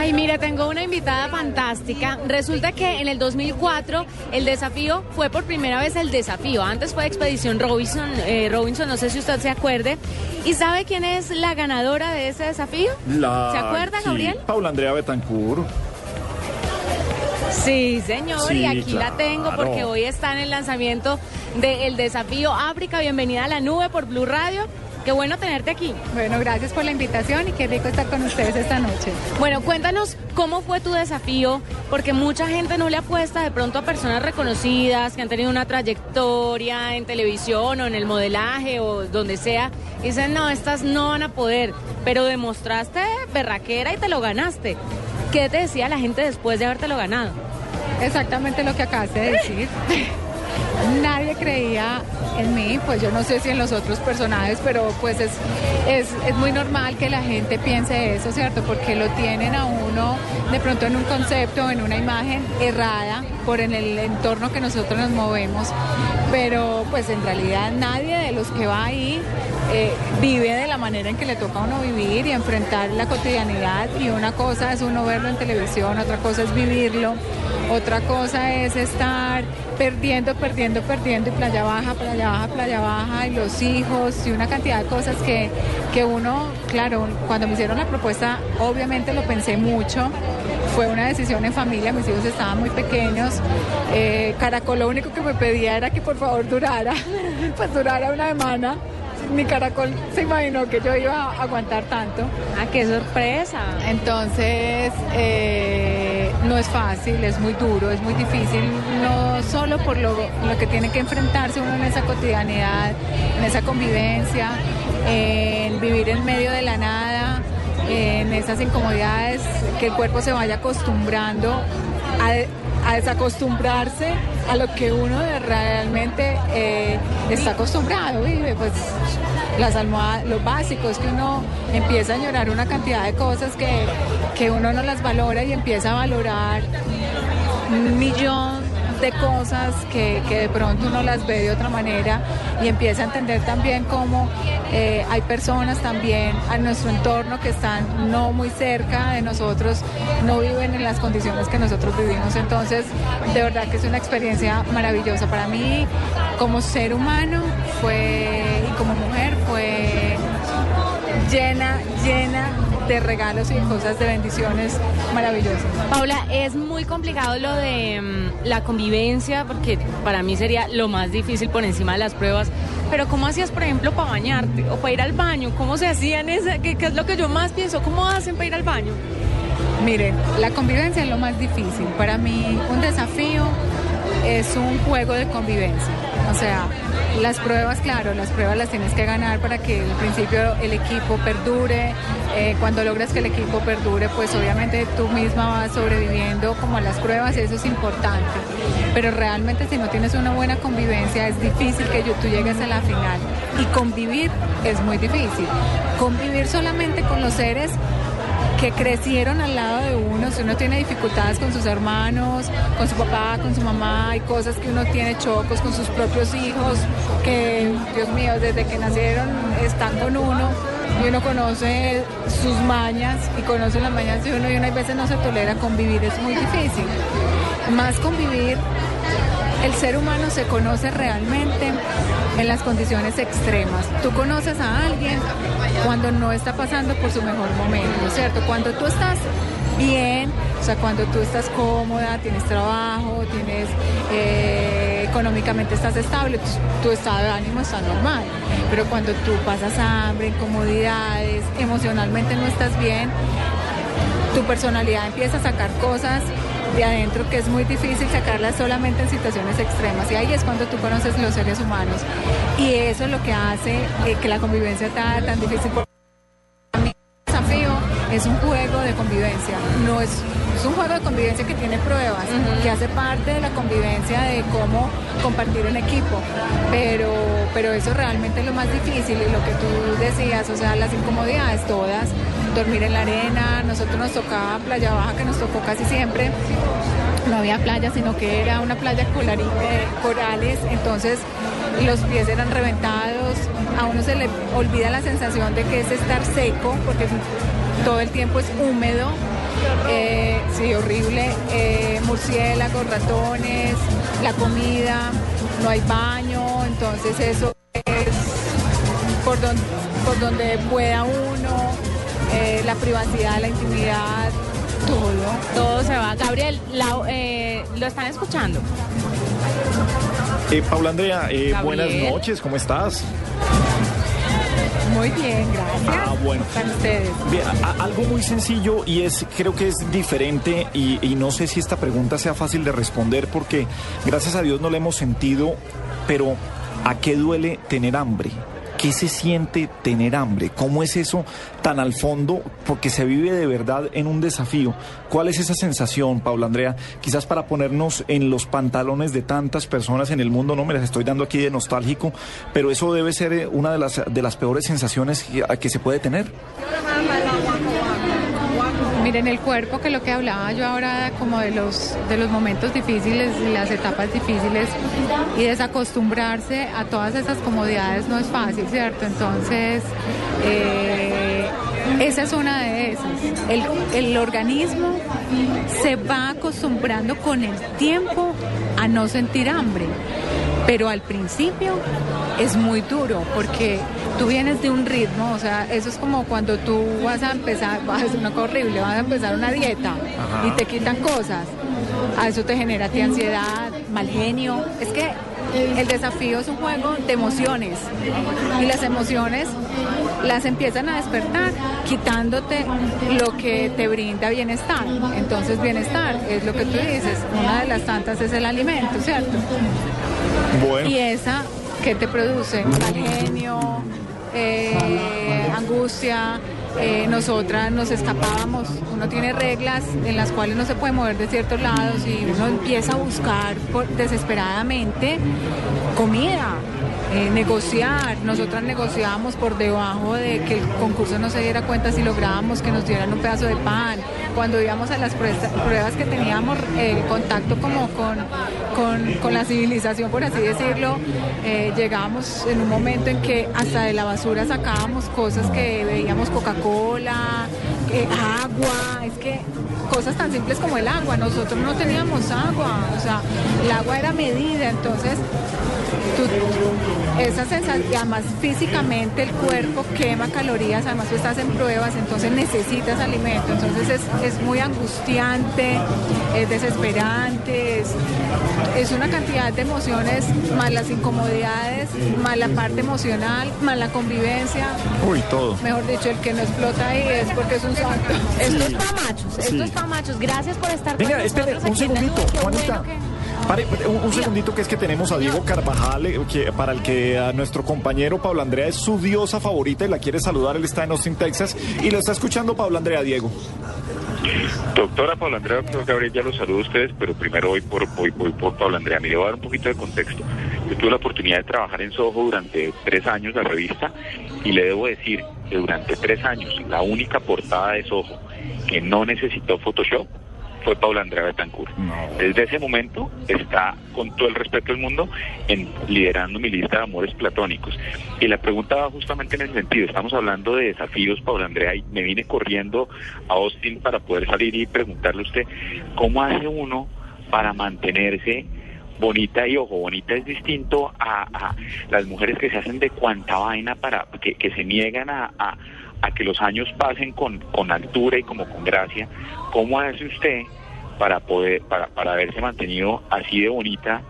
Ay, mira, tengo una invitada fantástica. Resulta que en el 2004 el desafío fue por primera vez el desafío. Antes fue Expedición Robinson, eh, Robinson, no sé si usted se acuerde. ¿Y sabe quién es la ganadora de ese desafío? La- ¿Se acuerda, sí, Gabriel? Paula Andrea Betancourt. Sí, señor, Sí, y aquí la tengo porque hoy está en el lanzamiento del desafío África. Bienvenida a la nube por Blue Radio. Qué bueno tenerte aquí. Bueno, gracias por la invitación y qué rico estar con ustedes esta noche. Bueno, cuéntanos cómo fue tu desafío, porque mucha gente no le apuesta de pronto a personas reconocidas que han tenido una trayectoria en televisión o en el modelaje o donde sea. Y dicen, no, estas no van a poder, pero demostraste berraquera y te lo ganaste. ¿Qué te decía la gente después de habértelo ganado? Exactamente lo que acabaste de decir. Nadie creía en mí, pues yo no sé si en los otros personajes, pero pues es, es, es muy normal que la gente piense eso, ¿cierto? Porque lo tienen a uno de pronto en un concepto, en una imagen errada por en el entorno que nosotros nos movemos, pero pues en realidad nadie de los que va ahí eh, vive de la manera en que le toca a uno vivir y enfrentar la cotidianidad. Y una cosa es uno verlo en televisión, otra cosa es vivirlo, otra cosa es estar perdiendo, perdiendo, perdiendo y playa baja, playa baja, playa baja y los hijos y una cantidad de cosas que, que uno, claro, cuando me hicieron la propuesta obviamente lo pensé mucho, fue una decisión en familia, mis hijos estaban muy pequeños, eh, Caracol lo único que me pedía era que por favor durara, pues durara una semana. Ni Caracol se imaginó que yo iba a aguantar tanto. ¡Ah, qué sorpresa! Entonces, eh, no es fácil, es muy duro, es muy difícil, no solo por lo, lo que tiene que enfrentarse uno en esa cotidianidad, en esa convivencia, en vivir en medio de la nada, en esas incomodidades, que el cuerpo se vaya acostumbrando a, a desacostumbrarse a lo que uno realmente eh, está acostumbrado, vive, pues las almohadas, los básicos, que uno empieza a llorar una cantidad de cosas que, que uno no las valora y empieza a valorar un millón de cosas que, que de pronto uno las ve de otra manera y empieza a entender también cómo eh, hay personas también a nuestro entorno que están no muy cerca de nosotros, no viven en las condiciones que nosotros vivimos. Entonces, de verdad que es una experiencia maravillosa para mí como ser humano fue y como mujer fue llena, llena de regalos y cosas de bendiciones maravillosas. Paula, es muy complicado lo de mm, la convivencia, porque para mí sería lo más difícil por encima de las pruebas. Pero ¿cómo hacías, por ejemplo, para bañarte o para ir al baño? ¿Cómo se hacían esa? ¿Qué, qué es lo que yo más pienso? ¿Cómo hacen para ir al baño? Miren, la convivencia es lo más difícil. Para mí un desafío es un juego de convivencia. O sea, las pruebas, claro, las pruebas las tienes que ganar para que al principio el equipo perdure. Eh, cuando logras que el equipo perdure, pues obviamente tú misma vas sobreviviendo como a las pruebas eso es importante. Pero realmente si no tienes una buena convivencia es difícil que tú llegues a la final. Y convivir es muy difícil. Convivir solamente con los seres que crecieron al lado de uno, si uno tiene dificultades con sus hermanos, con su papá, con su mamá, hay cosas que uno tiene chocos con sus propios hijos, que, Dios mío, desde que nacieron están con uno y uno conoce sus mañas y conoce las mañas de uno y una a veces no se tolera convivir, es muy difícil. Más convivir el ser humano se conoce realmente en las condiciones extremas. Tú conoces a alguien cuando no está pasando por su mejor momento, ¿cierto? Cuando tú estás bien, o sea, cuando tú estás cómoda, tienes trabajo, tienes eh, económicamente estás estable, tu, tu estado de ánimo está normal. Pero cuando tú pasas hambre, incomodidades, emocionalmente no estás bien, tu personalidad empieza a sacar cosas de adentro que es muy difícil sacarlas solamente en situaciones extremas. Y ahí es cuando tú conoces los seres humanos. Y eso es lo que hace eh, que la convivencia sea tan difícil. Para mí, el desafío es un juego de convivencia, no es, es un juego de convivencia que tiene pruebas, que hace parte de la convivencia de cómo compartir en equipo, pero, pero eso realmente es lo más difícil y lo que tú decías, o sea, las incomodidades todas, dormir en la arena, nosotros nos tocaba Playa Baja, que nos tocó casi siempre, no había playa, sino que era una playa de corales, entonces los pies eran reventados, a uno se le olvida la sensación de que es estar seco, porque todo el tiempo es húmedo, eh, sí, horrible, eh, murciélagos, ratones, la comida, no hay baño, entonces eso es por donde, por donde pueda uno, eh, la privacidad, la intimidad, todo. Todo se va. Gabriel, eh, ¿lo están escuchando? Eh, Paula Andrea, eh, buenas noches, ¿cómo estás? Muy bien, gracias. Ah, bueno. Para ustedes. Bien, algo muy sencillo y es, creo que es diferente y, y, no sé si esta pregunta sea fácil de responder porque gracias a Dios no le hemos sentido, pero ¿a qué duele tener hambre? ¿Qué se siente tener hambre? ¿Cómo es eso tan al fondo? Porque se vive de verdad en un desafío. ¿Cuál es esa sensación, Paula Andrea? Quizás para ponernos en los pantalones de tantas personas en el mundo, no me las estoy dando aquí de nostálgico, pero eso debe ser eh, una de las, de las peores sensaciones que, que se puede tener. Miren el cuerpo, que lo que hablaba yo ahora como de los, de los momentos difíciles, las etapas difíciles y desacostumbrarse a todas esas comodidades no es fácil, ¿cierto? Entonces, eh, esa es una de esas. El, el organismo se va acostumbrando con el tiempo a no sentir hambre. Pero al principio es muy duro porque tú vienes de un ritmo, o sea, eso es como cuando tú vas a empezar, vas a hacer una cosa horrible, vas a empezar una dieta y te quitan cosas. A eso te genera ansiedad, mal genio. Es que el desafío es un juego de emociones y las emociones las empiezan a despertar quitándote lo que te brinda bienestar. Entonces bienestar es lo que tú dices, una de las tantas es el alimento, ¿cierto? Y esa que te produce mal genio, eh, angustia. Eh, nosotras nos escapábamos, uno tiene reglas en las cuales no se puede mover de ciertos lados y uno empieza a buscar desesperadamente comida, eh, negociar. Nosotras negociábamos por debajo de que el concurso no se diera cuenta si lográbamos que nos dieran un pedazo de pan. Cuando íbamos a las pruebas que teníamos el contacto como con, con, la civilización, por así decirlo, eh, llegábamos en un momento en que hasta de la basura sacábamos cosas que veíamos Coca-Cola, eh, agua, es que cosas tan simples como el agua, nosotros no teníamos agua, o sea, el agua era medida, entonces esa sensación, además físicamente el cuerpo quema calorías, además tú estás en pruebas, entonces necesitas alimento, entonces es, muy angustiante, es desesperante, es, una cantidad de emociones, más las incomodidades, más la parte emocional, más la convivencia. Uy, todo. Mejor dicho, el que no explota ahí es porque es un santo. Esto es para machos, esto es para machos. Gracias por estar Venga, con un segundito, Juanita un, segundito que es que tenemos a Diego Carvajal, eh, que, para el que a nuestro compañero Pablo Andrea es su diosa favorita y la quiere saludar. Él está en Austin, Texas y lo está escuchando Pablo Andrea, Diego. Doctora Pablo Andrea, doctor Gabriel, ya los saludo a ustedes, pero primero voy por, voy, por Pablo Andrea. Me voy a dar un poquito de contexto. Yo tuve la oportunidad de trabajar en Soho durante tres años, la revista, y le debo decir que durante tres años la única portada de Soho que no necesitó Photoshop fue Paula Andrea Betancourt. Desde ese momento está, con todo el respeto del mundo, en, liderando mi lista de amores platónicos. Y la pregunta va justamente en ese sentido. Estamos hablando de desafíos, Paula Andrea, y me vine corriendo a Austin para poder salir y preguntarle a usted, ¿cómo hace uno para mantenerse bonita y ojo, bonita es distinto a, las mujeres que se hacen de cuanta vaina para que, que se niegan a, a que los años pasen con, con altura y como con gracia, ¿cómo hace usted para poder, para, para haberse mantenido así de bonita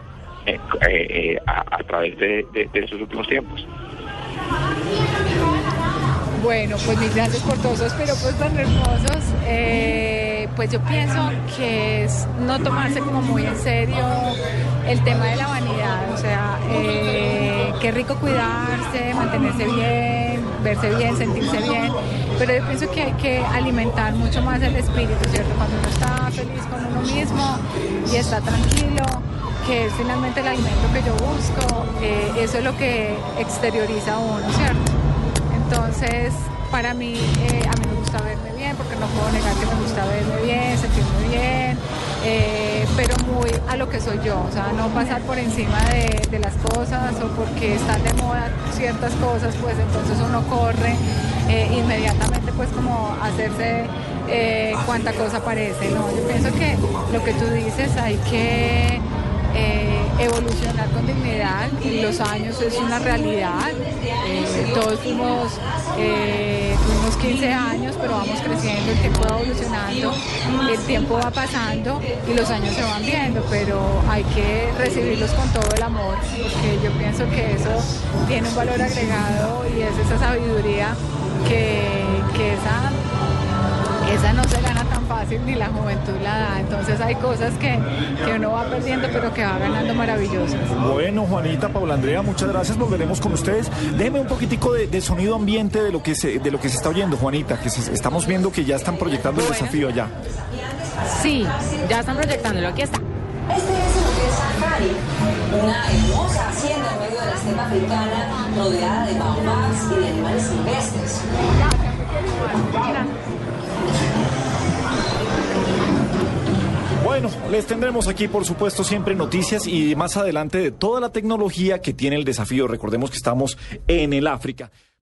eh, eh, eh, a, través de, estos últimos tiempos? Bueno, pues mis gracias por todos esos pues tan hermosos. Pues yo pienso que es no tomarse como muy en serio el tema de la vanidad. O sea, qué rico cuidarse, mantenerse bien, verse bien, sentirse bien, pero yo pienso que hay que alimentar mucho más el espíritu, ¿cierto? Cuando uno está feliz con uno mismo y está tranquilo, que es finalmente el alimento que yo busco, eh, eso es lo que exterioriza a uno, ¿cierto? Entonces, para mí, eh, a negar que me gusta verme bien, sentirme bien, eh, pero muy a lo que soy yo, o sea, no pasar por encima de, las cosas o porque están de moda ciertas cosas, pues entonces uno corre eh, inmediatamente pues como hacerse eh, cuanta cosa parece, ¿no? Yo pienso que lo que tú dices hay que eh, evolucionar con dignidad y los años es una realidad. Eh, todos fuimos, eh, tuvimos 15 años, pero vamos creciendo, el tiempo va evolucionando, el tiempo va pasando y los años se van viendo, pero hay que recibirlos con todo el amor, porque yo pienso que eso tiene un valor agregado y es esa sabiduría que, que esa esa no se tan fácil ni la juventud la da. Entonces hay cosas que, que uno va perdiendo pero que va ganando maravillosas. Bueno, Juanita, Paula Andrea, muchas gracias. Volveremos con ustedes. Déjeme un poquitico de, de sonido ambiente de lo que se, de lo que se está oyendo, Juanita, que se- estamos viendo que ya están proyectando el Bueno. desafío allá. Sí, ya están proyectándolo, aquí está. Este es el Hotel Safari, una hermosa hacienda en medio de la estepa africana, rodeada de baobabs y de animales silvestres. Bueno, les tendremos aquí, por supuesto, siempre noticias y más adelante de toda la tecnología que tiene el desafío. Recordemos que estamos en el África.